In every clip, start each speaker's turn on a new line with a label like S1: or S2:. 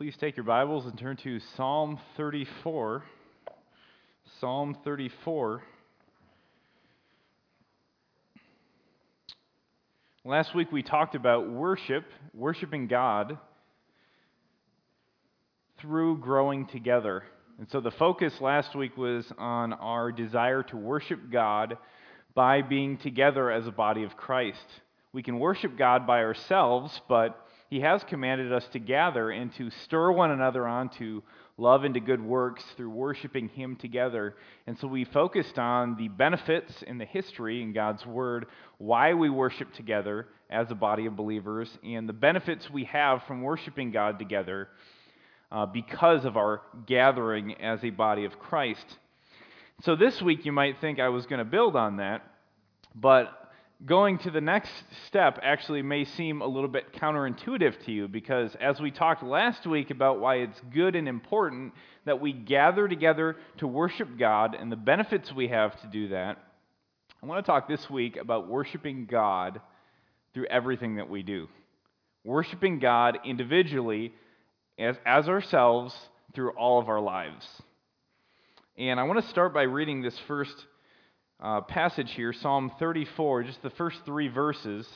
S1: Please take your Bibles and turn to Psalm 34. Psalm 34. Last week we talked about worship, worshiping God through growing together. And so the focus last week was on our desire to worship God by being together as a body of Christ. We can worship God by ourselves, but he has commanded us to gather and to stir one another on to love and to good works through worshiping Him together. And so we focused on the benefits in the history in God's Word, why we worship together as a body of believers, and the benefits we have from worshiping God together uh, because of our gathering as a body of Christ. So this week you might think I was going to build on that, but going to the next step actually may seem a little bit counterintuitive to you because as we talked last week about why it's good and important that we gather together to worship God and the benefits we have to do that, I want to talk this week about worshiping God through everything that we do. Worshiping God individually as, as ourselves through all of our lives. And I want to start by reading this first uh, passage here, Psalm 34, just the first three verses.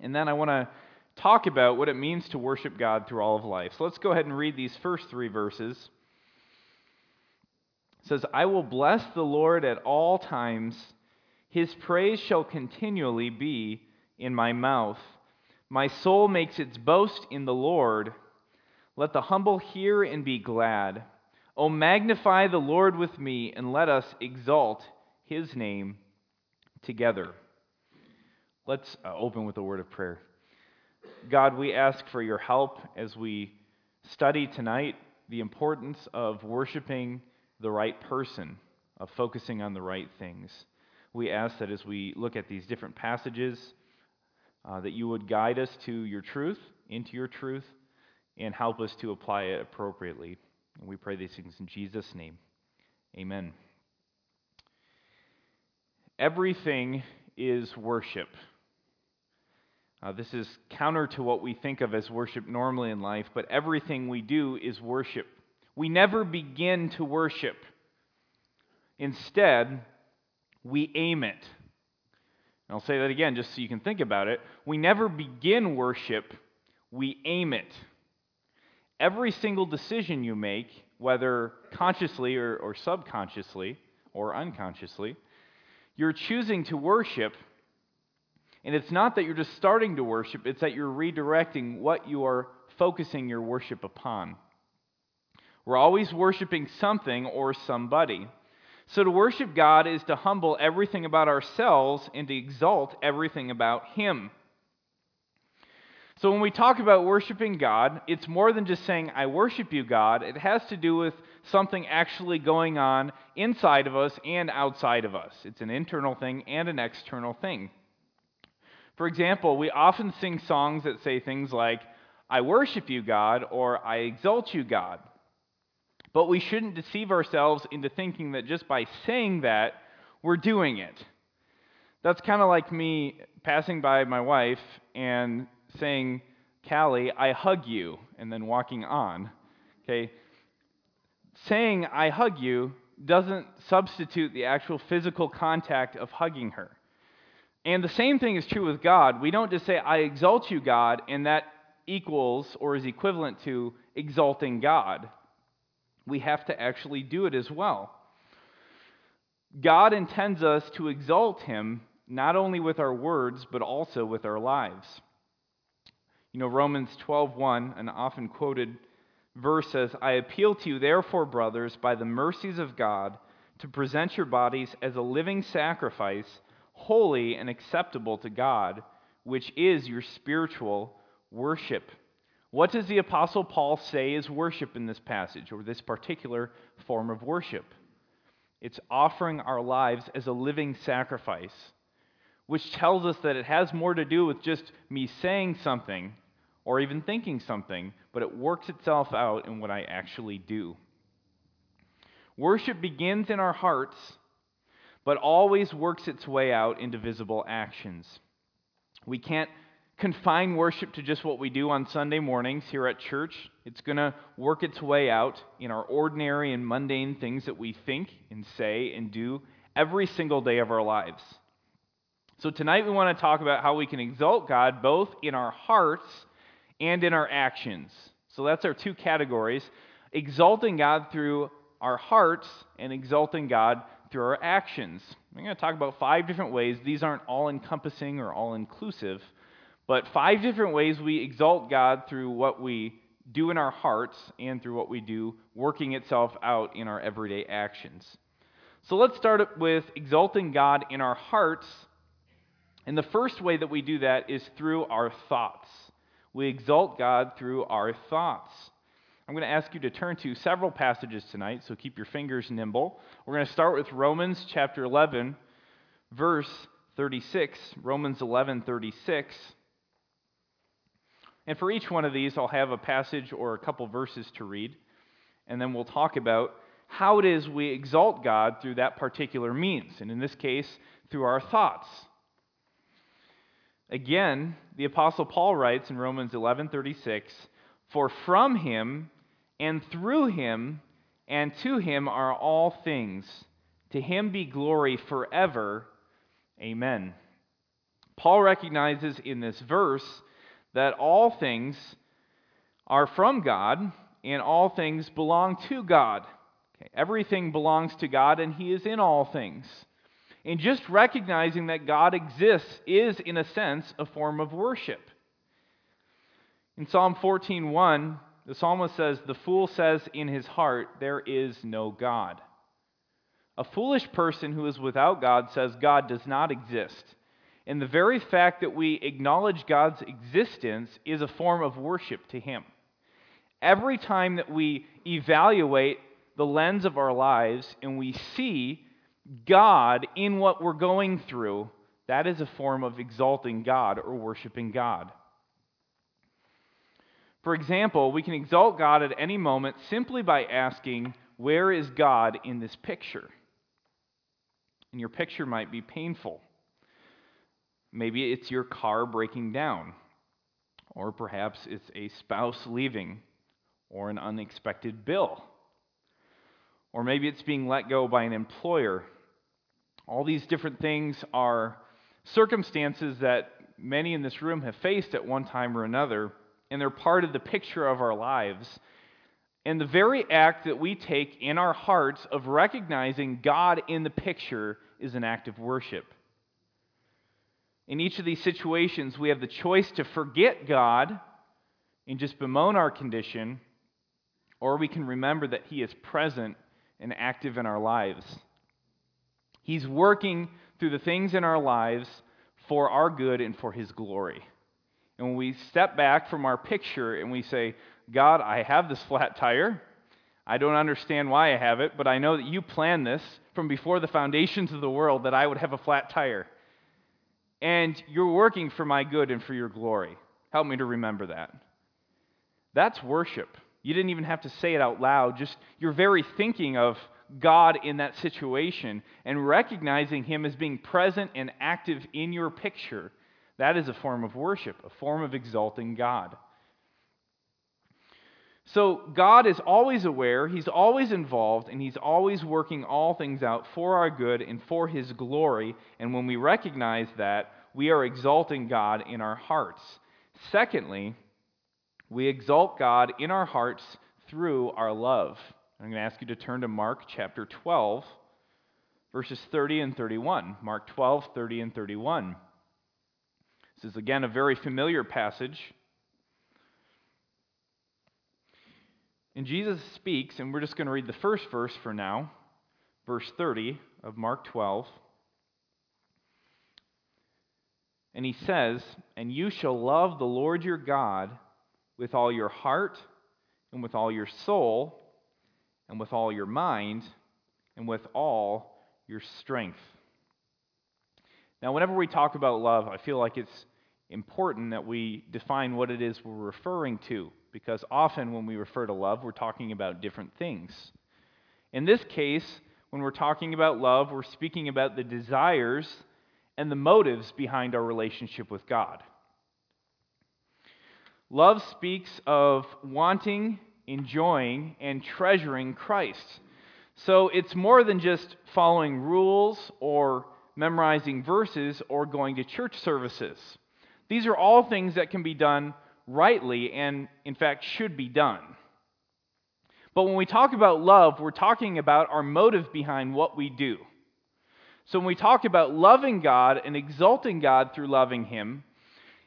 S1: And then I want to talk about what it means to worship God through all of life. So let's go ahead and read these first three verses. It says, I will bless the Lord at all times, his praise shall continually be in my mouth. My soul makes its boast in the Lord. Let the humble hear and be glad. O magnify the Lord with me, and let us exalt his name together. Let's uh, open with a word of prayer. God, we ask for your help as we study tonight the importance of worshiping the right person, of focusing on the right things. We ask that as we look at these different passages, uh, that you would guide us to your truth, into your truth, and help us to apply it appropriately. And we pray these things in Jesus' name. Amen. Everything is worship. Uh, this is counter to what we think of as worship normally in life, but everything we do is worship. We never begin to worship. Instead, we aim it. And I'll say that again just so you can think about it. We never begin worship, we aim it. Every single decision you make, whether consciously or, or subconsciously or unconsciously, you're choosing to worship, and it's not that you're just starting to worship, it's that you're redirecting what you are focusing your worship upon. We're always worshiping something or somebody. So to worship God is to humble everything about ourselves and to exalt everything about Him. So when we talk about worshiping God, it's more than just saying, I worship you, God. It has to do with something actually going on inside of us and outside of us. It's an internal thing and an external thing. For example, we often sing songs that say things like, I worship you, God, or I exalt you, God. But we shouldn't deceive ourselves into thinking that just by saying that, we're doing it. That's kind of like me passing by my wife and saying, Callie, I hug you, and then walking on. Okay? Saying, I hug you, doesn't substitute the actual physical contact of hugging her. And the same thing is true with God. We don't just say, I exalt you, God, and that equals or is equivalent to exalting God. We have to actually do it as well. God intends us to exalt Him not only with our words, but also with our lives. You know, Romans 12:1, an often quoted verse says, "I appeal to you therefore, brothers, by the mercies of God, to present your bodies as a living sacrifice, holy and acceptable to God, which is your spiritual worship." What does the apostle Paul say is worship in this passage or this particular form of worship? It's offering our lives as a living sacrifice which tells us that it has more to do with just me saying something or even thinking something, but it works itself out in what I actually do. Worship begins in our hearts, but always works its way out into visible actions. We can't confine worship to just what we do on Sunday mornings here at church. It's going to work its way out in our ordinary and mundane things that we think and say and do every single day of our lives. So, tonight we want to talk about how we can exalt God both in our hearts and in our actions. So, that's our two categories exalting God through our hearts and exalting God through our actions. I'm going to talk about five different ways. These aren't all encompassing or all inclusive, but five different ways we exalt God through what we do in our hearts and through what we do working itself out in our everyday actions. So let's start with exalting God in our hearts and the first way that we do that is through our thoughts. We exalt God through our thoughts. I'm going to ask you to turn to several passages tonight, so keep your fingers nimble. We're going to start with Romans chapter 11, verse 36. Romans 11, 36. And for each one of these, I'll have a passage or a couple verses to read, and then we'll talk about how it is we exalt God through that particular means, and in this case, through our thoughts. Again, the apostle Paul writes in Romans 11:36, "For from him and through him and to him are all things. To him be glory forever. Amen." Paul recognizes in this verse that all things are from God and all things belong to God. Okay, everything belongs to God and he is in all things. And just recognizing that God exists is, in a sense, a form of worship. In Psalm 14:1, the psalmist says, "The fool says in his heart, there is no God." A foolish person who is without God says God does not exist. And the very fact that we acknowledge God's existence is a form of worship to him. Every time that we evaluate the lens of our lives and we see God in what we're going through, that is a form of exalting God or worshiping God. For example, we can exalt God at any moment simply by asking, Where is God in this picture? And your picture might be painful. Maybe it's your car breaking down, or perhaps it's a spouse leaving, or an unexpected bill. Or maybe it's being let go by an employer. All these different things are circumstances that many in this room have faced at one time or another, and they're part of the picture of our lives. And the very act that we take in our hearts of recognizing God in the picture is an act of worship. In each of these situations, we have the choice to forget God and just bemoan our condition, or we can remember that He is present and active in our lives. He's working through the things in our lives for our good and for His glory. And when we step back from our picture and we say, God, I have this flat tire. I don't understand why I have it, but I know that you planned this from before the foundations of the world that I would have a flat tire. And you're working for my good and for your glory. Help me to remember that. That's worship. You didn't even have to say it out loud, just your very thinking of God in that situation and recognizing Him as being present and active in your picture. That is a form of worship, a form of exalting God. So, God is always aware, He's always involved, and He's always working all things out for our good and for His glory. And when we recognize that, we are exalting God in our hearts. Secondly, we exalt God in our hearts through our love. I'm going to ask you to turn to Mark chapter 12, verses 30 and 31. Mark 12, 30 and 31. This is again a very familiar passage. And Jesus speaks, and we're just going to read the first verse for now, verse 30 of Mark 12. And he says, And you shall love the Lord your God with all your heart, and with all your soul, and with all your mind, and with all your strength. Now, whenever we talk about love, I feel like it's important that we define what it is we're referring to, because often when we refer to love, we're talking about different things. In this case, when we're talking about love, we're speaking about the desires and the motives behind our relationship with God. Love speaks of wanting, enjoying, and treasuring Christ. So it's more than just following rules or memorizing verses or going to church services. These are all things that can be done rightly and, in fact, should be done. But when we talk about love, we're talking about our motive behind what we do. So when we talk about loving God and exalting God through loving Him,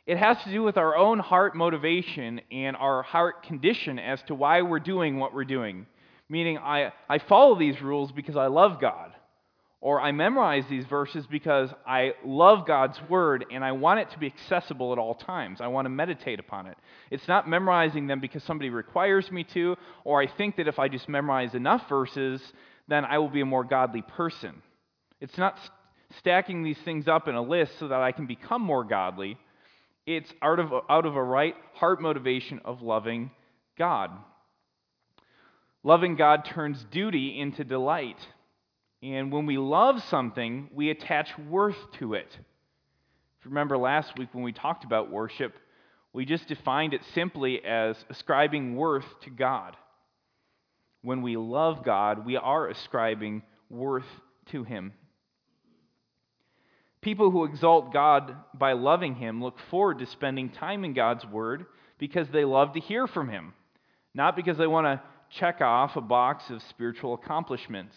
S1: it has to do with our own heart motivation and our heart condition as to why we're doing what we're doing. Meaning, I, I follow these rules because I love God. Or I memorize these verses because I love God's word and I want it to be accessible at all times. I want to meditate upon it. It's not memorizing them because somebody requires me to, or I think that if I just memorize enough verses, then I will be a more godly person. It's not stacking these things up in a list so that I can become more godly. It's out of, out of a right heart motivation of loving God. Loving God turns duty into delight. And when we love something, we attach worth to it. If you remember last week when we talked about worship, we just defined it simply as ascribing worth to God. When we love God, we are ascribing worth to Him. People who exalt God by loving Him look forward to spending time in God's Word because they love to hear from Him, not because they want to check off a box of spiritual accomplishments.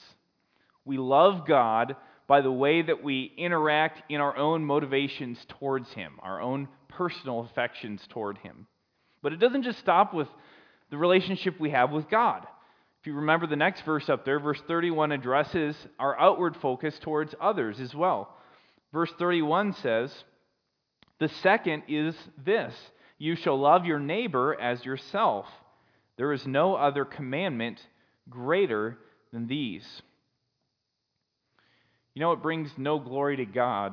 S1: We love God by the way that we interact in our own motivations towards Him, our own personal affections toward Him. But it doesn't just stop with the relationship we have with God. If you remember the next verse up there, verse 31 addresses our outward focus towards others as well. Verse 31 says, The second is this you shall love your neighbor as yourself. There is no other commandment greater than these. You know, it brings no glory to God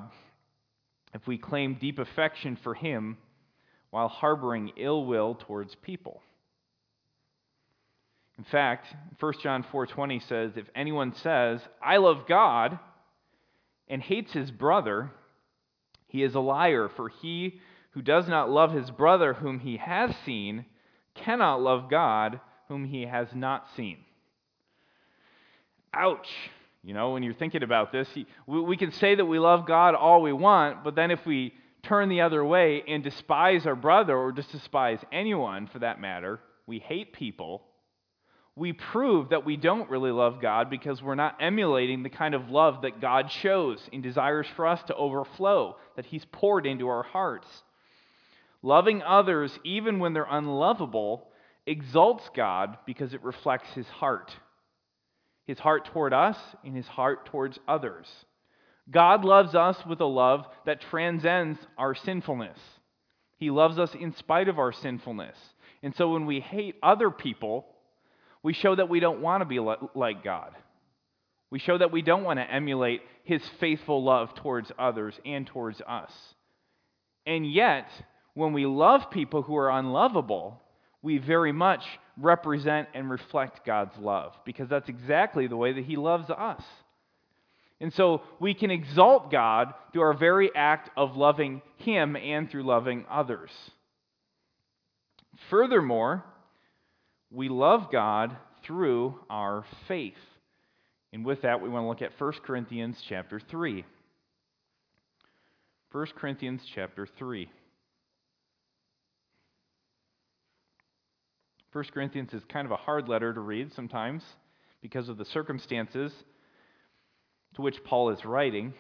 S1: if we claim deep affection for Him while harboring ill will towards people. In fact, 1 John 4:20 says, "If anyone says, I love God, and hates his brother, he is a liar, for he who does not love his brother whom he has seen cannot love God whom he has not seen. Ouch. You know, when you're thinking about this, we can say that we love God all we want, but then if we turn the other way and despise our brother or just despise anyone for that matter, we hate people, we prove that we don't really love God because we're not emulating the kind of love that God shows and desires for us to overflow, that He's poured into our hearts. Loving others, even when they're unlovable, exalts God because it reflects His heart. His heart toward us and His heart towards others. God loves us with a love that transcends our sinfulness. He loves us in spite of our sinfulness. And so when we hate other people, we show that we don't want to be like God. We show that we don't want to emulate his faithful love towards others and towards us. And yet, when we love people who are unlovable, we very much represent and reflect God's love because that's exactly the way that he loves us. And so we can exalt God through our very act of loving him and through loving others. Furthermore, we love God through our faith. And with that, we want to look at 1 Corinthians chapter 3. 1 Corinthians chapter 3. 1 Corinthians is kind of a hard letter to read sometimes because of the circumstances to which Paul is writing.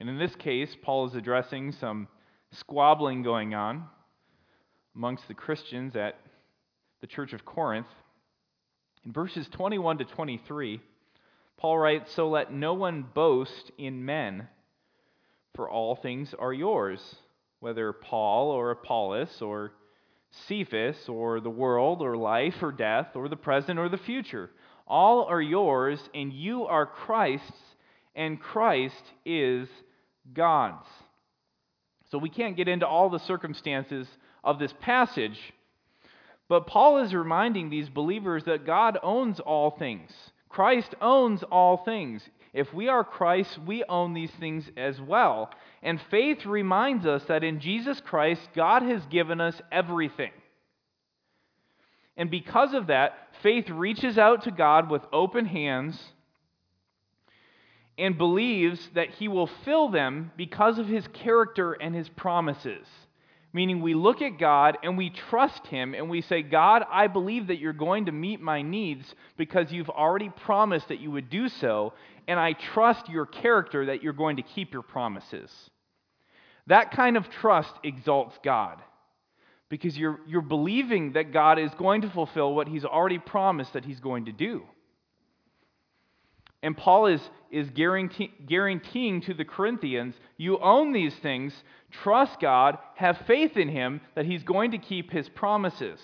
S1: And in this case, Paul is addressing some squabbling going on amongst the Christians at the church of Corinth. In verses 21 to 23, Paul writes, So let no one boast in men, for all things are yours, whether Paul or Apollos or Cephas or the world or life or death or the present or the future. All are yours, and you are Christ's, and Christ is God's. So we can't get into all the circumstances of this passage. But Paul is reminding these believers that God owns all things. Christ owns all things. If we are Christ, we own these things as well. And faith reminds us that in Jesus Christ, God has given us everything. And because of that, faith reaches out to God with open hands and believes that He will fill them because of His character and His promises. Meaning, we look at God and we trust Him and we say, God, I believe that you're going to meet my needs because you've already promised that you would do so, and I trust your character that you're going to keep your promises. That kind of trust exalts God because you're, you're believing that God is going to fulfill what He's already promised that He's going to do. And Paul is, is guarantee, guaranteeing to the Corinthians you own these things, trust God, have faith in Him that He's going to keep His promises.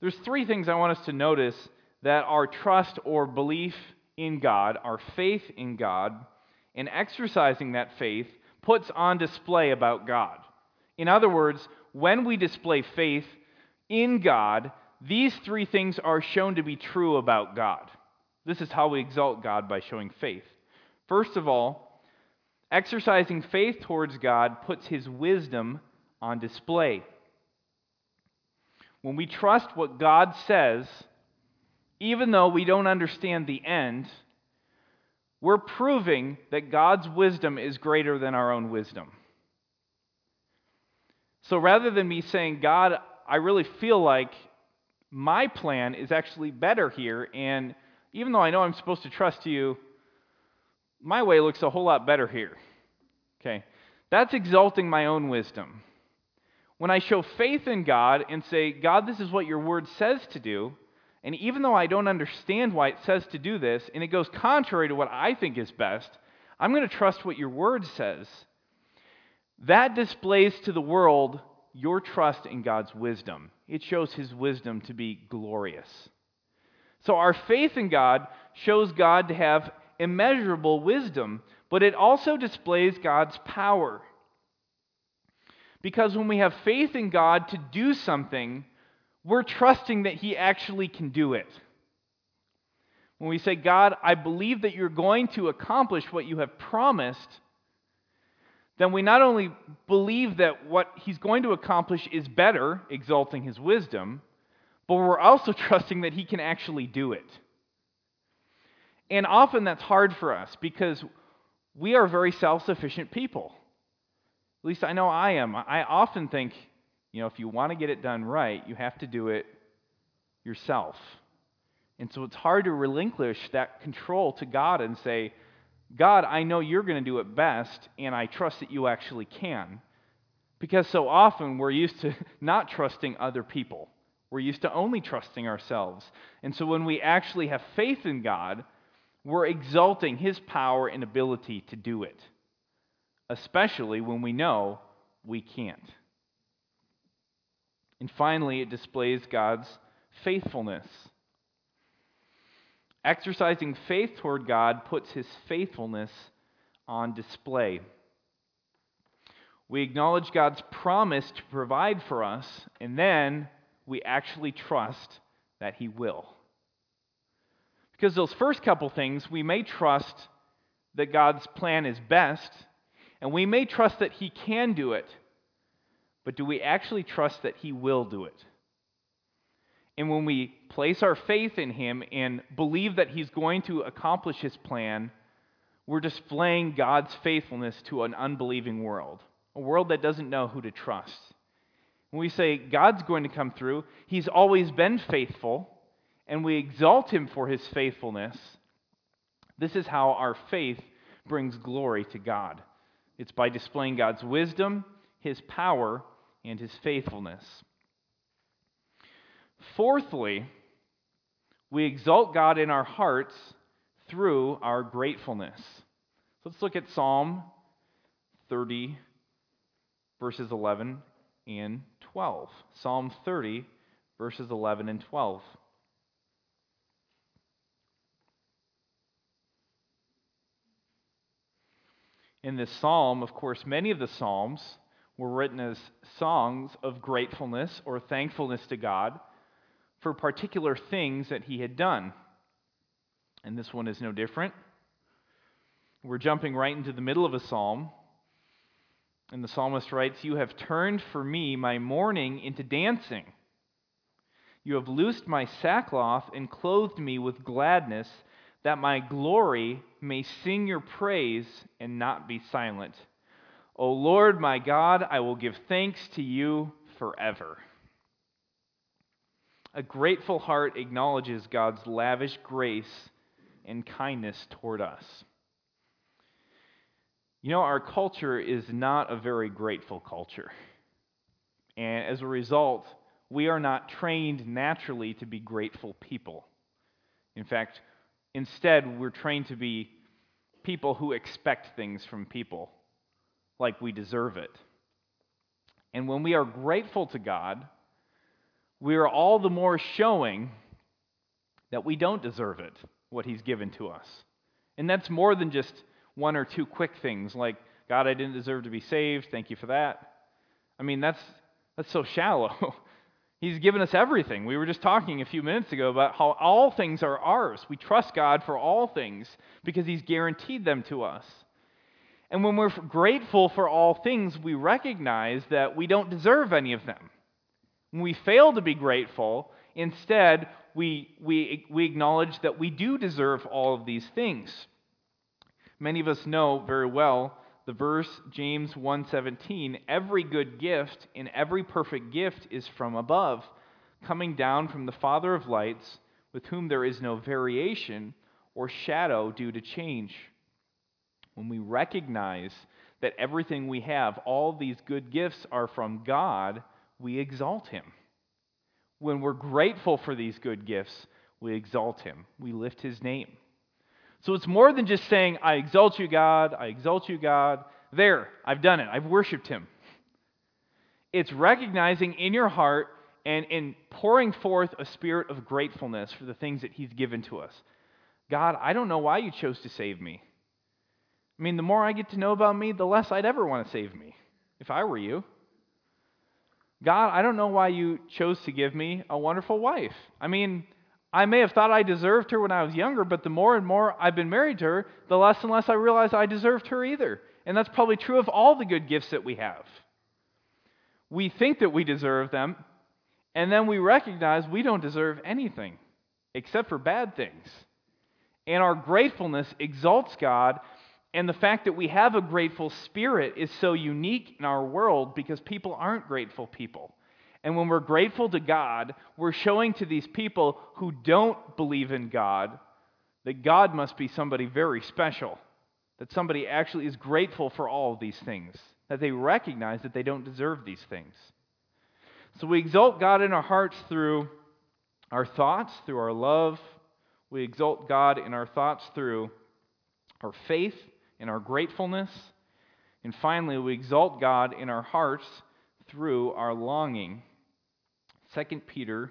S1: There's three things I want us to notice that our trust or belief in God, our faith in God, and exercising that faith puts on display about God. In other words, when we display faith in God, these three things are shown to be true about God. This is how we exalt God by showing faith. First of all, exercising faith towards God puts his wisdom on display. When we trust what God says, even though we don't understand the end, we're proving that God's wisdom is greater than our own wisdom. So rather than me saying, God, I really feel like my plan is actually better here, and even though I know I'm supposed to trust you, my way looks a whole lot better here. Okay? That's exalting my own wisdom. When I show faith in God and say, God, this is what your word says to do, and even though I don't understand why it says to do this, and it goes contrary to what I think is best, I'm going to trust what your word says. That displays to the world your trust in God's wisdom. It shows his wisdom to be glorious. So our faith in God shows God to have immeasurable wisdom, but it also displays God's power. Because when we have faith in God to do something, we're trusting that He actually can do it. When we say, God, I believe that you're going to accomplish what you have promised, then we not only believe that what He's going to accomplish is better, exalting His wisdom, but we're also trusting that He can actually do it. And often that's hard for us because we are very self sufficient people. At least I know I am. I often think, you know, if you want to get it done right, you have to do it yourself. And so it's hard to relinquish that control to God and say, God, I know you're going to do it best, and I trust that you actually can. Because so often we're used to not trusting other people. We're used to only trusting ourselves. And so when we actually have faith in God, we're exalting His power and ability to do it, especially when we know we can't. And finally, it displays God's faithfulness. Exercising faith toward God puts His faithfulness on display. We acknowledge God's promise to provide for us, and then we actually trust that He will. Because those first couple things, we may trust that God's plan is best, and we may trust that He can do it, but do we actually trust that He will do it? And when we place our faith in Him and believe that He's going to accomplish His plan, we're displaying God's faithfulness to an unbelieving world, a world that doesn't know who to trust. When we say God's going to come through, He's always been faithful, and we exalt Him for His faithfulness. This is how our faith brings glory to God. It's by displaying God's wisdom, His power, and His faithfulness. Fourthly, we exalt God in our hearts through our gratefulness. Let's look at Psalm 30, verses 11 and 12. Psalm 30, verses 11 and 12. In this psalm, of course, many of the psalms were written as songs of gratefulness or thankfulness to God for particular things that he had done. And this one is no different. We're jumping right into the middle of a psalm. And the psalmist writes, You have turned for me my mourning into dancing. You have loosed my sackcloth and clothed me with gladness, that my glory may sing your praise and not be silent. O Lord my God, I will give thanks to you forever. A grateful heart acknowledges God's lavish grace and kindness toward us. You know, our culture is not a very grateful culture. And as a result, we are not trained naturally to be grateful people. In fact, instead, we're trained to be people who expect things from people like we deserve it. And when we are grateful to God, we are all the more showing that we don't deserve it, what He's given to us. And that's more than just one or two quick things like, God, I didn't deserve to be saved. Thank you for that. I mean, that's, that's so shallow. He's given us everything. We were just talking a few minutes ago about how all things are ours. We trust God for all things because He's guaranteed them to us. And when we're grateful for all things, we recognize that we don't deserve any of them. When we fail to be grateful, instead, we, we, we acknowledge that we do deserve all of these things. Many of us know very well the verse James 1:17, every good gift and every perfect gift is from above, coming down from the Father of lights, with whom there is no variation or shadow due to change. When we recognize that everything we have, all these good gifts are from God, we exalt him. When we're grateful for these good gifts, we exalt him. We lift his name. So it's more than just saying, I exalt you, God, I exalt you, God. There, I've done it, I've worshiped Him. It's recognizing in your heart and in pouring forth a spirit of gratefulness for the things that He's given to us. God, I don't know why you chose to save me. I mean, the more I get to know about me, the less I'd ever want to save me if I were you. God, I don't know why you chose to give me a wonderful wife. I mean, I may have thought I deserved her when I was younger, but the more and more I've been married to her, the less and less I realize I deserved her either. And that's probably true of all the good gifts that we have. We think that we deserve them, and then we recognize we don't deserve anything except for bad things. And our gratefulness exalts God, and the fact that we have a grateful spirit is so unique in our world because people aren't grateful people. And when we're grateful to God, we're showing to these people who don't believe in God that God must be somebody very special, that somebody actually is grateful for all of these things, that they recognize that they don't deserve these things. So we exalt God in our hearts through our thoughts, through our love. We exalt God in our thoughts through our faith and our gratefulness. And finally, we exalt God in our hearts through our longing. 2 Peter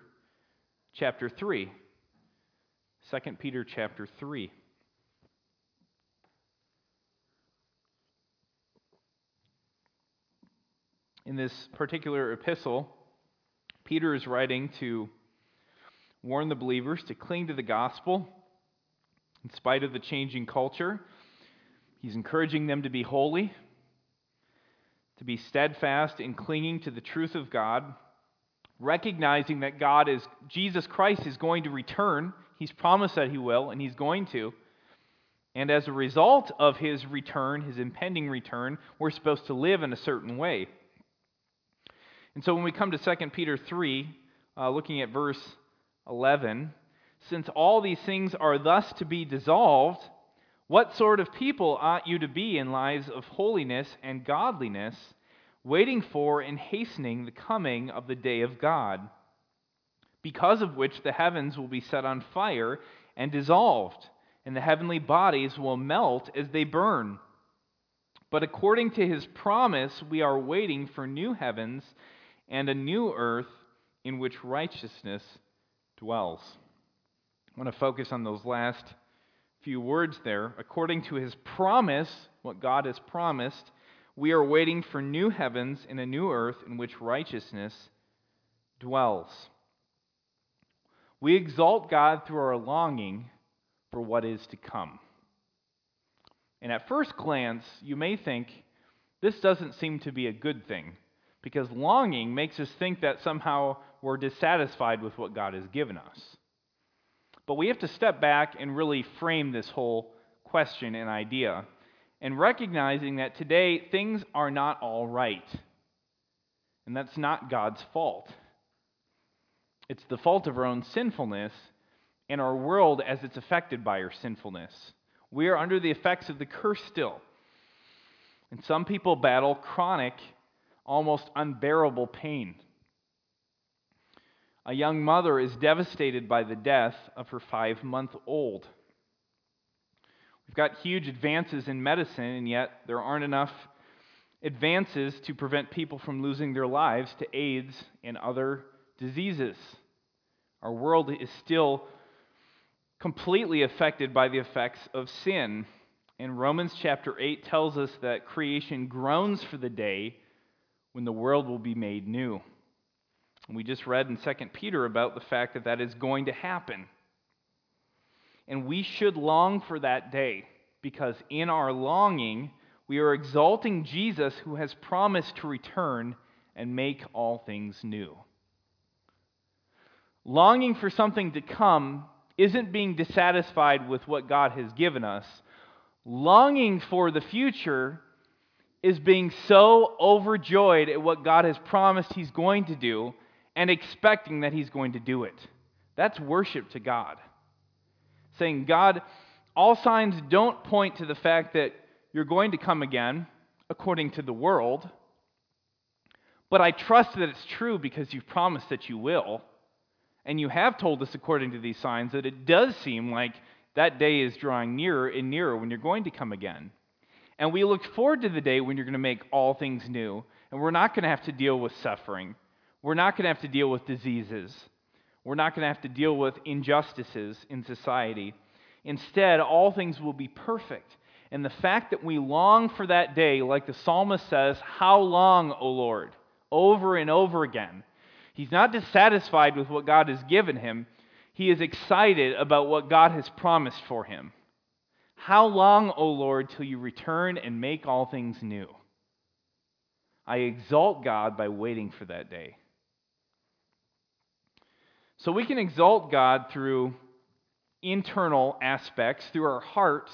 S1: chapter 3. 2 Peter chapter 3. In this particular epistle, Peter is writing to warn the believers to cling to the gospel in spite of the changing culture. He's encouraging them to be holy, to be steadfast in clinging to the truth of God recognizing that God is, Jesus Christ is going to return. He's promised that he will, and he's going to. And as a result of his return, his impending return, we're supposed to live in a certain way. And so when we come to 2 Peter 3, uh, looking at verse 11, since all these things are thus to be dissolved, what sort of people ought you to be in lives of holiness and godliness? Waiting for and hastening the coming of the day of God, because of which the heavens will be set on fire and dissolved, and the heavenly bodies will melt as they burn. But according to his promise, we are waiting for new heavens and a new earth in which righteousness dwells. I want to focus on those last few words there. According to his promise, what God has promised, we are waiting for new heavens and a new earth in which righteousness dwells. We exalt God through our longing for what is to come. And at first glance, you may think this doesn't seem to be a good thing, because longing makes us think that somehow we're dissatisfied with what God has given us. But we have to step back and really frame this whole question and idea, and recognizing that today things are not all right. And that's not God's fault. It's the fault of our own sinfulness and our world as it's affected by our sinfulness. We are under the effects of the curse still. And some people battle chronic, almost unbearable pain. A young mother is devastated by the death of her five month old. We've got huge advances in medicine, and yet there aren't enough advances to prevent people from losing their lives to AIDS and other diseases. Our world is still completely affected by the effects of sin. And Romans chapter 8 tells us that creation groans for the day when the world will be made new. And we just read in 2 Peter about the fact that that is going to happen. And we should long for that day because in our longing, we are exalting Jesus who has promised to return and make all things new. Longing for something to come isn't being dissatisfied with what God has given us. Longing for the future is being so overjoyed at what God has promised He's going to do and expecting that He's going to do it. That's worship to God. Saying, God, all signs don't point to the fact that you're going to come again according to the world, but I trust that it's true because you've promised that you will. And you have told us, according to these signs, that it does seem like that day is drawing nearer and nearer when you're going to come again. And we look forward to the day when you're going to make all things new, and we're not going to have to deal with suffering. We're not going to have to deal with diseases. We're not going to have to deal with injustices in society. Instead, all things will be perfect. And the fact that we long for that day, like the psalmist says, How long, O Lord? over and over again. He's not dissatisfied with what God has given him, he is excited about what God has promised for him. How long, O Lord, till you return and make all things new? I exalt God by waiting for that day. So we can exalt God through internal aspects, through our hearts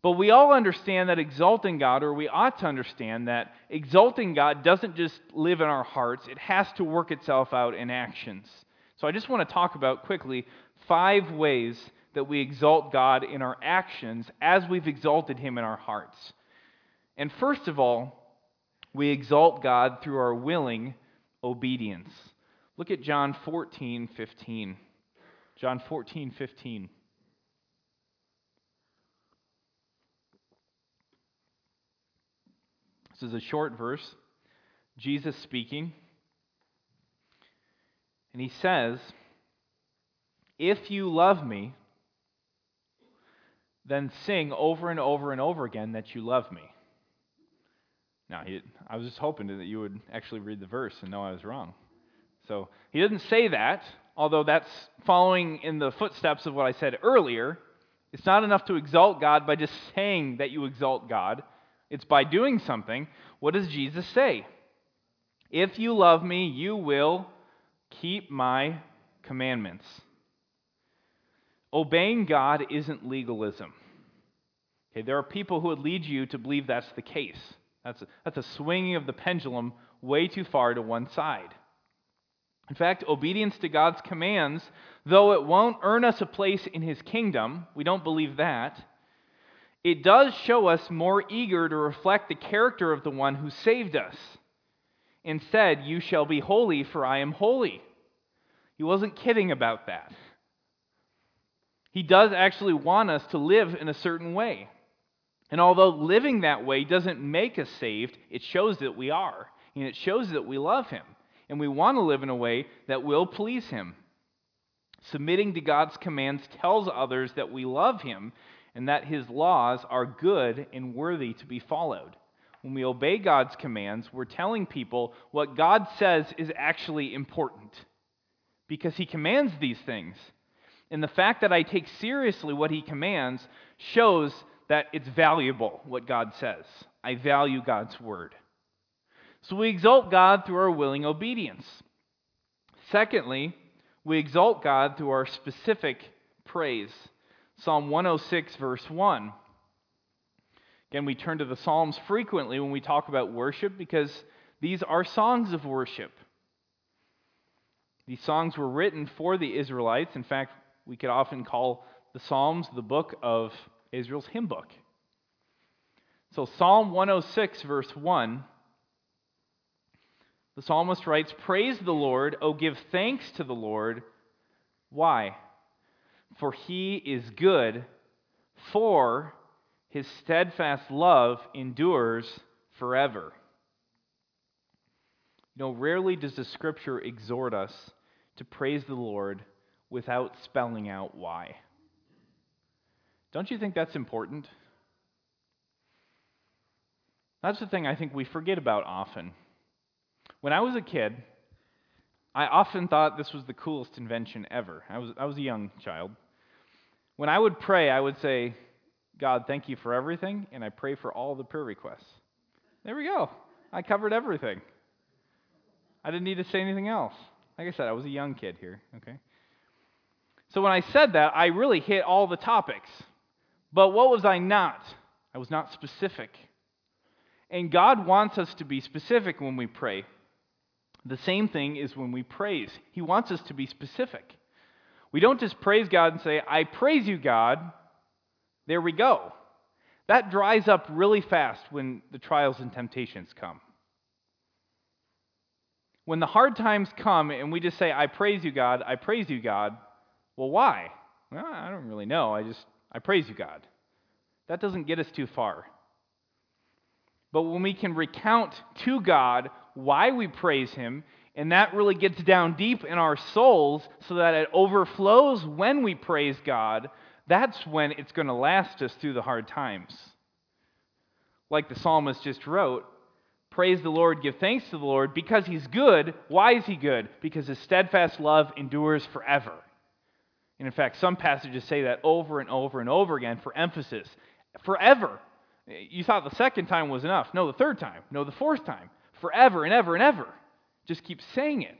S1: but we all understand that exalting God, or we ought to understand that exalting God doesn't just live in our hearts, it has to work itself out in actions. So I just want to talk about quickly five ways that we exalt God in our actions as we've exalted Him in our hearts. And first of all, we exalt God through our willing obedience. Look at John 14, 15. John 14, 15. This is a short verse. Jesus speaking. And he says, If you love me, then sing over and over and over again that you love me. Now, he, I was just hoping that you would actually read the verse and know I was wrong. So he didn't say that, although that's following in the footsteps of what I said earlier. It's not enough to exalt God by just saying that you exalt God. It's by doing something. What does Jesus say? If you love me, you will keep my commandments. Obeying God isn't legalism. Okay, there are people who would lead you to believe that's the case. That's a, that's a swinging of the pendulum way too far to one side. In fact, obedience to God's commands, though it won't earn us a place in His kingdom, we don't believe that, it does show us more eager to reflect the character of the one who saved us. Instead, you shall be holy, for I am holy. He wasn't kidding about that. He does actually want us to live in a certain way. And although living that way doesn't make us saved, it shows that we are. And it shows that we love Him. And we want to live in a way that will please Him. Submitting to God's commands tells others that we love Him and that his laws are good and worthy to be followed. When we obey God's commands, we're telling people what God says is actually important because he commands these things. And the fact that I take seriously what he commands shows that it's valuable, what God says. I value God's word. So we exalt God through our willing obedience. Secondly, we exalt God through our specific praise. Psalm 106, verse 1. Again, we turn to the Psalms frequently when we talk about worship because these are songs of worship. These songs were written for the Israelites. In fact, we could often call the Psalms the book of Israel's hymn book. So, Psalm 106, verse 1, the psalmist writes, Praise the Lord, O give thanks to the Lord. Why? For he is good, for his steadfast love endures forever. You know, rarely does the scripture exhort us to praise the Lord without spelling out why. Don't you think that's important? That's the thing I think we forget about often. When I was a kid, I often thought this was the coolest invention ever. I was, I was a young child. When I would pray, I would say, God, thank you for everything, and I pray for all the prayer requests. There we go. I covered everything. I didn't need to say anything else. Like I said, I was a young kid here, okay? So when I said that, I really hit all the topics. But what was I not? I was not specific. And God wants us to be specific when we pray. The same thing is when we praise. He wants us to be specific. We don't just praise God and say, I praise you, God. There we go. That dries up really fast when the trials and temptations come. When the hard times come and we just say, I praise you, God, I praise you, God, well, why? Well, I don't really know. I just, I praise you, God. That doesn't get us too far. But when we can recount to God why we praise Him, and that really gets down deep in our souls so that it overflows when we praise God, that's when it's going to last us through the hard times. Like the psalmist just wrote, Praise the Lord, give thanks to the Lord, because He's good. Why is He good? Because His steadfast love endures forever. And in fact, some passages say that over and over and over again for emphasis. Forever. You thought the second time was enough. No, the third time. No, the fourth time. Forever and ever and ever. Just keep saying it.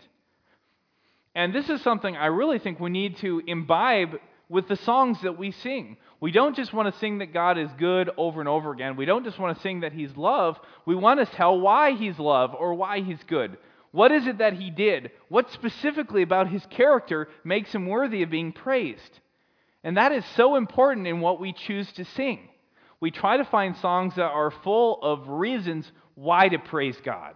S1: And this is something I really think we need to imbibe with the songs that we sing. We don't just want to sing that God is good over and over again. We don't just want to sing that He's love. We want to tell why He's love or why He's good. What is it that He did? What specifically about His character makes Him worthy of being praised? And that is so important in what we choose to sing. We try to find songs that are full of reasons why to praise God.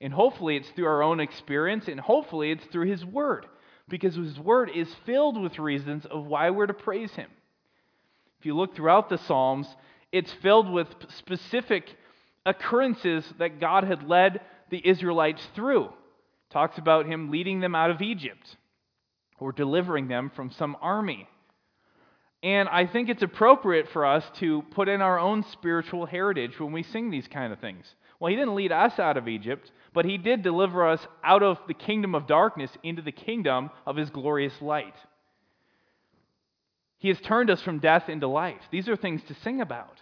S1: And hopefully it's through our own experience, and hopefully it's through His Word because his word is filled with reasons of why we're to praise him. If you look throughout the Psalms, it's filled with specific occurrences that God had led the Israelites through. It talks about him leading them out of Egypt or delivering them from some army. And I think it's appropriate for us to put in our own spiritual heritage when we sing these kind of things. Well, he didn't lead us out of Egypt, but he did deliver us out of the kingdom of darkness into the kingdom of his glorious light. He has turned us from death into life. These are things to sing about.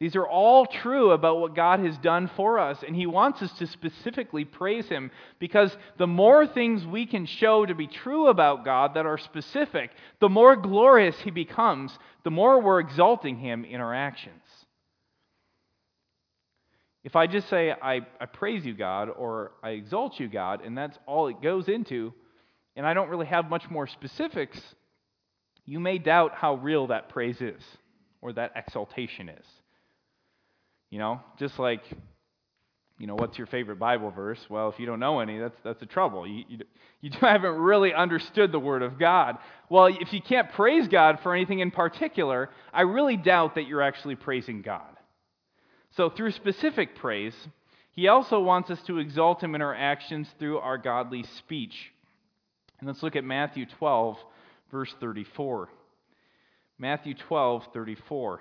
S1: These are all true about what God has done for us, and He wants us to specifically praise Him because the more things we can show to be true about God that are specific, the more glorious He becomes, the more we're exalting Him in our actions. If I just say, I, I praise you, God, or I exalt you, God, and that's all it goes into, and I don't really have much more specifics, you may doubt how real that praise is or that exaltation is. You know, just like, you know, what's your favorite Bible verse? Well, if you don't know any, that's, that's a trouble. You, you, you haven't really understood the Word of God. Well, if you can't praise God for anything in particular, I really doubt that you're actually praising God. So, through specific praise, he also wants us to exalt him in our actions through our godly speech. And let's look at Matthew 12, verse 34. Matthew 12, 34.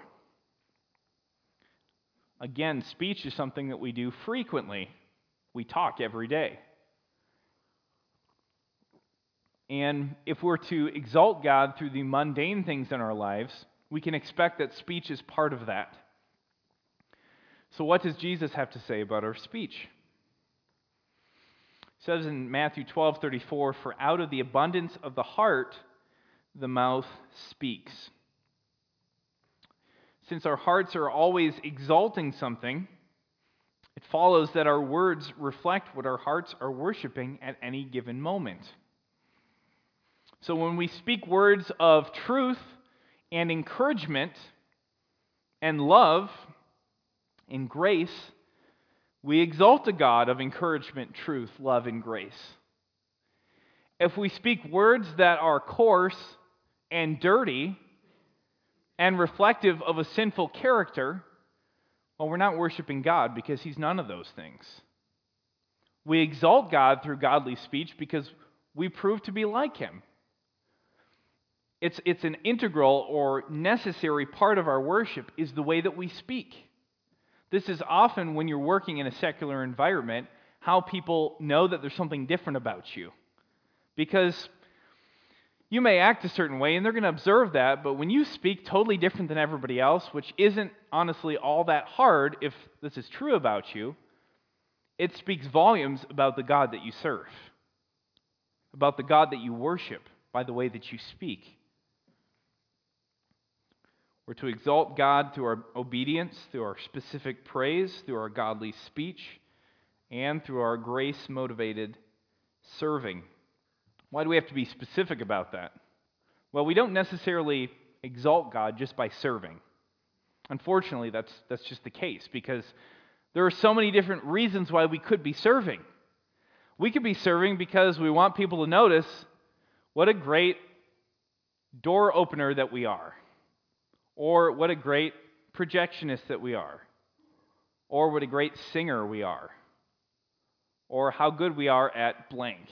S1: Again, speech is something that we do frequently. We talk every day. And if we're to exalt God through the mundane things in our lives, we can expect that speech is part of that. So, what does Jesus have to say about our speech? It says in Matthew 12 34, For out of the abundance of the heart, the mouth speaks. Since our hearts are always exalting something, it follows that our words reflect what our hearts are worshiping at any given moment. So when we speak words of truth and encouragement and love and grace, we exalt a God of encouragement, truth, love, and grace. If we speak words that are coarse and dirty and reflective of a sinful character, well, we're not worshiping God because He's none of those things. We exalt God through godly speech because we prove to be like Him. It's, it's an integral or necessary part of our worship is the way that we speak. This is often when you're working in a secular environment, how people know that there's something different about you. Because you may act a certain way and they're going to observe that, but when you speak totally different than everybody else, which isn't honestly all that hard if this is true about you, it speaks volumes about the God that you serve, about the God that you worship by the way that you speak. We're to exalt God through our obedience, through our specific praise, through our godly speech, and through our grace motivated serving. Why do we have to be specific about that? Well, we don't necessarily exalt God just by serving. Unfortunately, that's, that's just the case because there are so many different reasons why we could be serving. We could be serving because we want people to notice what a great door opener that we are, or what a great projectionist that we are, or what a great singer we are, or how good we are at blank.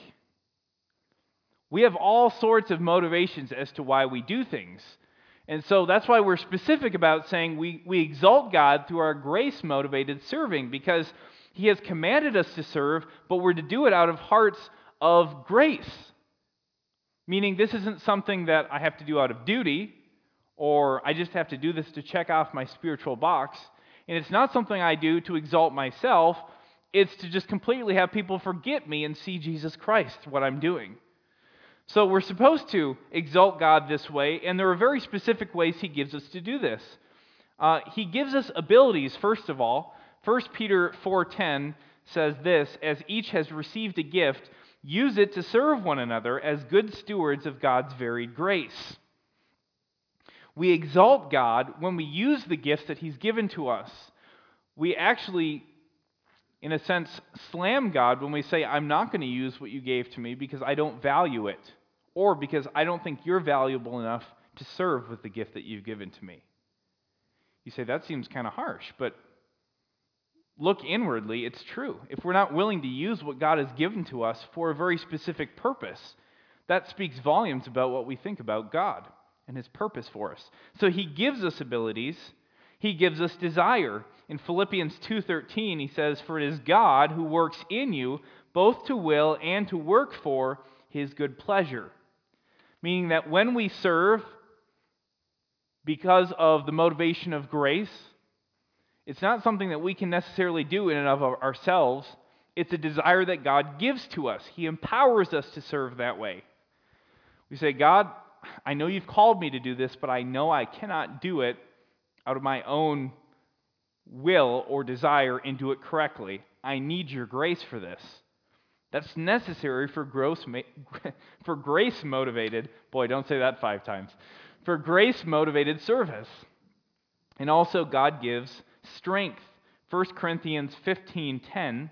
S1: We have all sorts of motivations as to why we do things. And so that's why we're specific about saying we, we exalt God through our grace motivated serving because He has commanded us to serve, but we're to do it out of hearts of grace. Meaning, this isn't something that I have to do out of duty, or I just have to do this to check off my spiritual box. And it's not something I do to exalt myself, it's to just completely have people forget me and see Jesus Christ, what I'm doing. So we're supposed to exalt God this way, and there are very specific ways He gives us to do this. Uh, he gives us abilities, first of all. 1 Peter 4.10 says this, As each has received a gift, use it to serve one another as good stewards of God's varied grace. We exalt God when we use the gifts that He's given to us. We actually in a sense, slam God when we say, I'm not going to use what you gave to me because I don't value it, or because I don't think you're valuable enough to serve with the gift that you've given to me. You say, that seems kind of harsh, but look inwardly, it's true. If we're not willing to use what God has given to us for a very specific purpose, that speaks volumes about what we think about God and His purpose for us. So He gives us abilities he gives us desire. In Philippians 2:13 he says for it is God who works in you both to will and to work for his good pleasure. Meaning that when we serve because of the motivation of grace, it's not something that we can necessarily do in and of ourselves. It's a desire that God gives to us. He empowers us to serve that way. We say, God, I know you've called me to do this, but I know I cannot do it out of my own will or desire and do it correctly. I need your grace for this. That's necessary for, gross, for grace motivated, boy, don't say that five times, for grace motivated service. And also, God gives strength. 1 Corinthians 15:10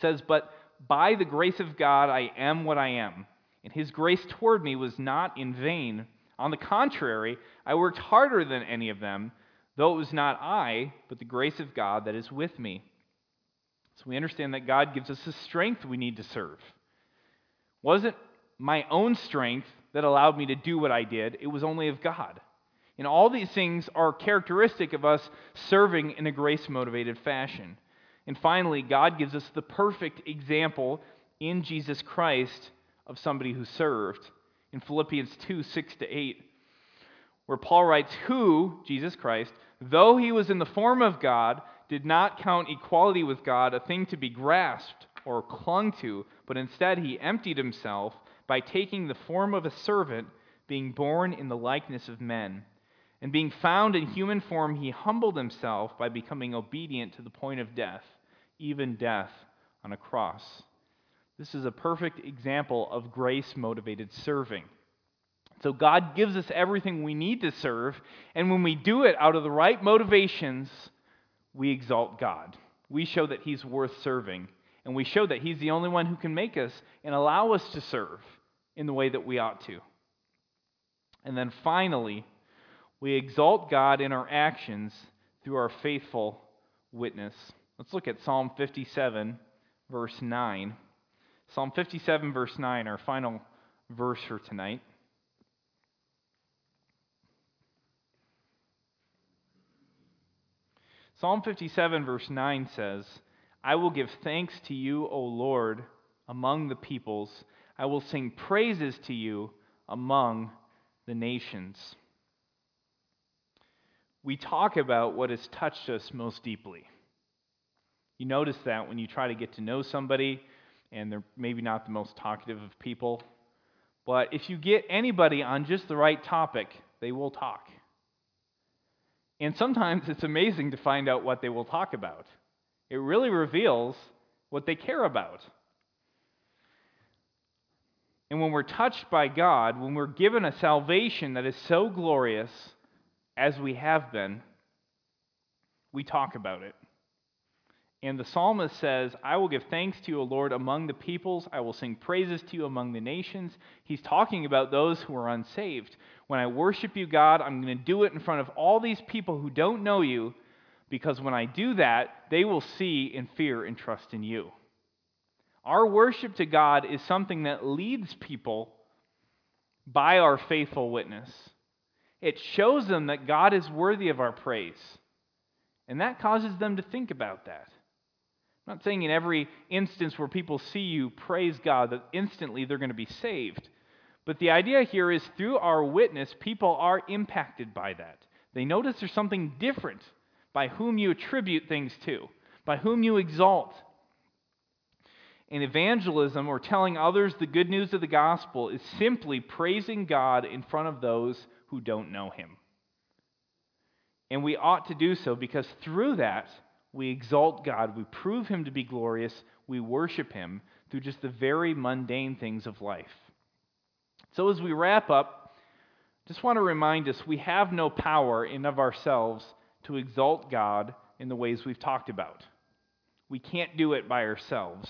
S1: says, "But by the grace of God I am what I am, and his grace toward me was not in vain." On the contrary, I worked harder than any of them, though it was not I, but the grace of God that is with me. So we understand that God gives us the strength we need to serve. Wasn't my own strength that allowed me to do what I did, it was only of God. And all these things are characteristic of us serving in a grace motivated fashion. And finally, God gives us the perfect example in Jesus Christ of somebody who served in Philippians 2 6 to 8, where Paul writes, Who, Jesus Christ, though he was in the form of God, did not count equality with God a thing to be grasped or clung to, but instead he emptied himself by taking the form of a servant, being born in the likeness of men. And being found in human form, he humbled himself by becoming obedient to the point of death, even death on a cross. This is a perfect example of grace motivated serving. So, God gives us everything we need to serve, and when we do it out of the right motivations, we exalt God. We show that He's worth serving, and we show that He's the only one who can make us and allow us to serve in the way that we ought to. And then finally, we exalt God in our actions through our faithful witness. Let's look at Psalm 57, verse 9. Psalm 57, verse 9, our final verse for tonight. Psalm 57, verse 9 says, I will give thanks to you, O Lord, among the peoples. I will sing praises to you among the nations we talk about what has touched us most deeply. You notice that when you try to get to know somebody, and they're maybe not the most talkative of people, but if you get anybody on just the right topic, they will talk. And sometimes it's amazing to find out what they will talk about. It really reveals what they care about. And when we're touched by God, when we're given a salvation that is so glorious, as we have been, we talk about it. And the psalmist says, I will give thanks to you, O Lord, among the peoples. I will sing praises to you among the nations. He's talking about those who are unsaved. When I worship you, God, I'm going to do it in front of all these people who don't know you, because when I do that, they will see and fear and trust in you. Our worship to God is something that leads people by our faithful witness. It shows them that God is worthy of our praise. And that causes them to think about that. I'm not saying in every instance where people see you praise God that instantly they're going to be saved. But the idea here is through our witness, people are impacted by that. They notice there's something different by whom you attribute things to, by whom you exalt. And evangelism, or telling others the good news of the gospel, is simply praising God in front of those who don't know him. And we ought to do so because through that, we exalt God, we prove him to be glorious, we worship him through just the very mundane things of life. So as we wrap up, just want to remind us we have no power in of ourselves to exalt God in the ways we've talked about. We can't do it by ourselves.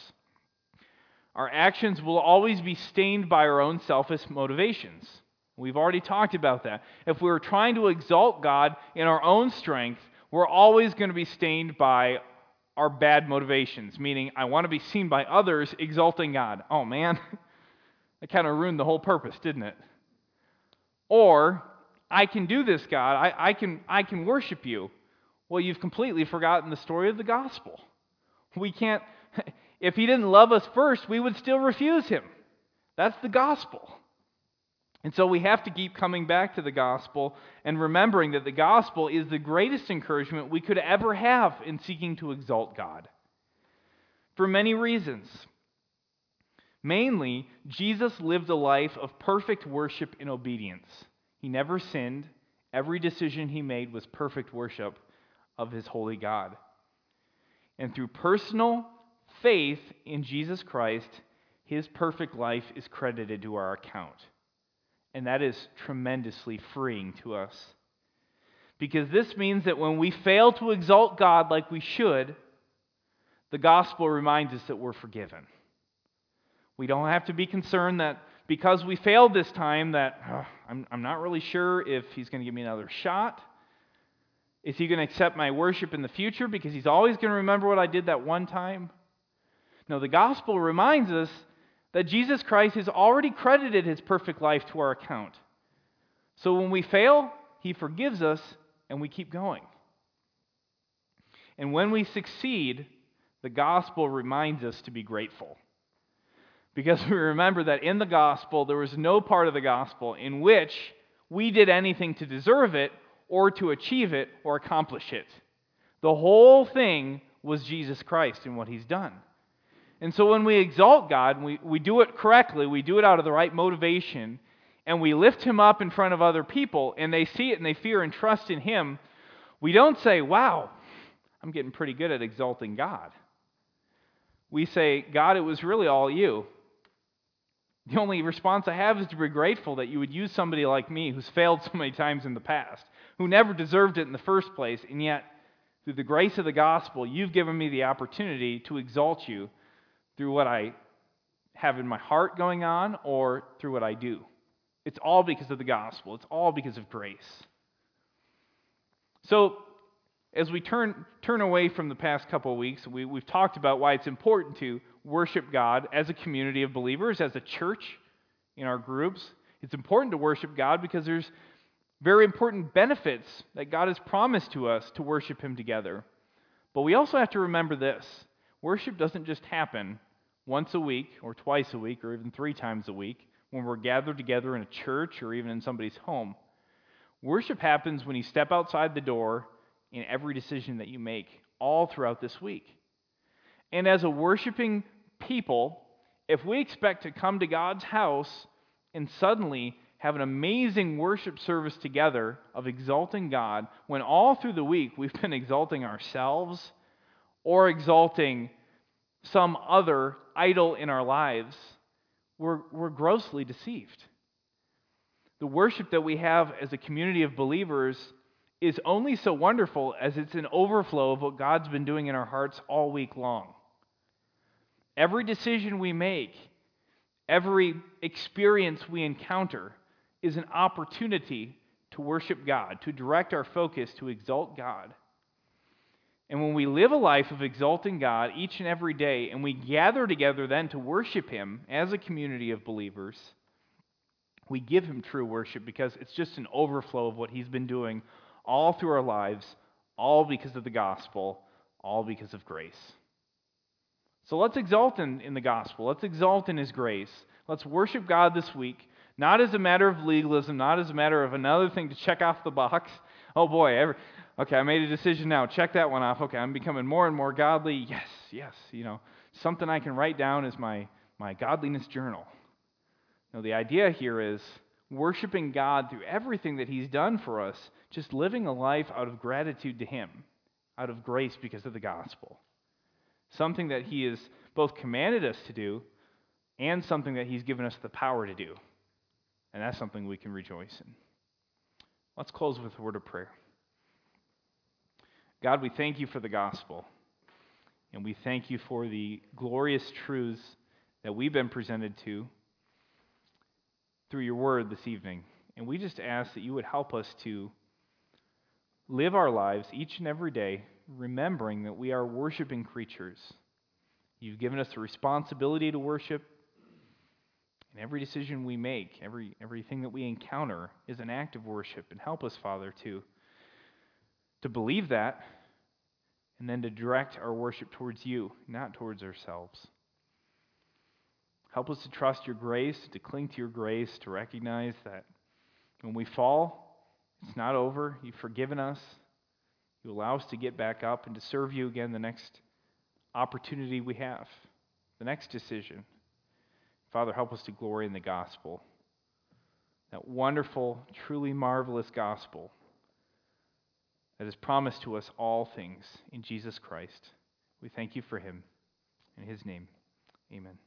S1: Our actions will always be stained by our own selfish motivations. We've already talked about that. If we're trying to exalt God in our own strength, we're always going to be stained by our bad motivations, meaning I want to be seen by others exalting God. Oh man, that kind of ruined the whole purpose, didn't it? Or I can do this, God. I, I, can, I can worship you. Well, you've completely forgotten the story of the gospel. We can't, if he didn't love us first, we would still refuse him. That's the gospel. And so we have to keep coming back to the gospel and remembering that the gospel is the greatest encouragement we could ever have in seeking to exalt God. For many reasons. Mainly, Jesus lived a life of perfect worship and obedience. He never sinned. Every decision he made was perfect worship of his holy God. And through personal faith in Jesus Christ, his perfect life is credited to our account. And that is tremendously freeing to us. Because this means that when we fail to exalt God like we should, the gospel reminds us that we're forgiven. We don't have to be concerned that because we failed this time that I'm, I'm not really sure if he's going to give me another shot. Is he going to accept my worship in the future because he's always going to remember what I did that one time? No, the gospel reminds us that Jesus Christ has already credited his perfect life to our account. So when we fail, he forgives us and we keep going. And when we succeed, the gospel reminds us to be grateful. Because we remember that in the gospel, there was no part of the gospel in which we did anything to deserve it or to achieve it or accomplish it. The whole thing was Jesus Christ and what he's done. And so when we exalt God, we, we do it correctly, we do it out of the right motivation, and we lift him up in front of other people, and they see it and they fear and trust in him, we don't say, Wow, I'm getting pretty good at exalting God. We say, God, it was really all you. The only response I have is to be grateful that you would use somebody like me who's failed so many times in the past, who never deserved it in the first place, and yet, through the grace of the gospel, you've given me the opportunity to exalt you through what I have in my heart going on or through what I do. It's all because of the gospel, it's all because of grace. So, as we turn, turn away from the past couple of weeks, we, we've talked about why it's important to worship God as a community of believers, as a church in our groups. It's important to worship God because there's very important benefits that God has promised to us to worship Him together. But we also have to remember this worship doesn't just happen once a week, or twice a week, or even three times a week when we're gathered together in a church or even in somebody's home. Worship happens when you step outside the door in every decision that you make all throughout this week. And as a worshiping people, if we expect to come to God's house and suddenly have an amazing worship service together of exalting God, when all through the week we've been exalting ourselves or exalting some other idol in our lives, we're, we're grossly deceived. The worship that we have as a community of believers is only so wonderful as it's an overflow of what God's been doing in our hearts all week long. Every decision we make, every experience we encounter, is an opportunity to worship God, to direct our focus to exalt God. And when we live a life of exalting God each and every day, and we gather together then to worship Him as a community of believers, we give Him true worship because it's just an overflow of what He's been doing all through our lives, all because of the gospel, all because of grace. So let's exalt in, in the gospel. Let's exalt in His grace. Let's worship God this week, not as a matter of legalism, not as a matter of another thing to check off the box. Oh boy, every, Okay, I made a decision now. Check that one off. Okay, I'm becoming more and more godly. Yes, yes. You know, something I can write down is my, my godliness journal. No, the idea here is worshiping God through everything that He's done for us, just living a life out of gratitude to Him, out of grace because of the gospel. Something that He has both commanded us to do and something that He's given us the power to do. And that's something we can rejoice in. Let's close with a word of prayer. God, we thank you for the gospel. And we thank you for the glorious truths that we've been presented to through your word this evening. And we just ask that you would help us to live our lives each and every day remembering that we are worshiping creatures. You've given us a responsibility to worship. And every decision we make, every, everything that we encounter is an act of worship. And help us, Father, to to believe that, and then to direct our worship towards you, not towards ourselves. Help us to trust your grace, to cling to your grace, to recognize that when we fall, it's not over. You've forgiven us. You allow us to get back up and to serve you again the next opportunity we have, the next decision. Father, help us to glory in the gospel. That wonderful, truly marvelous gospel that has promised to us all things in Jesus Christ. We thank you for him. In his name, amen.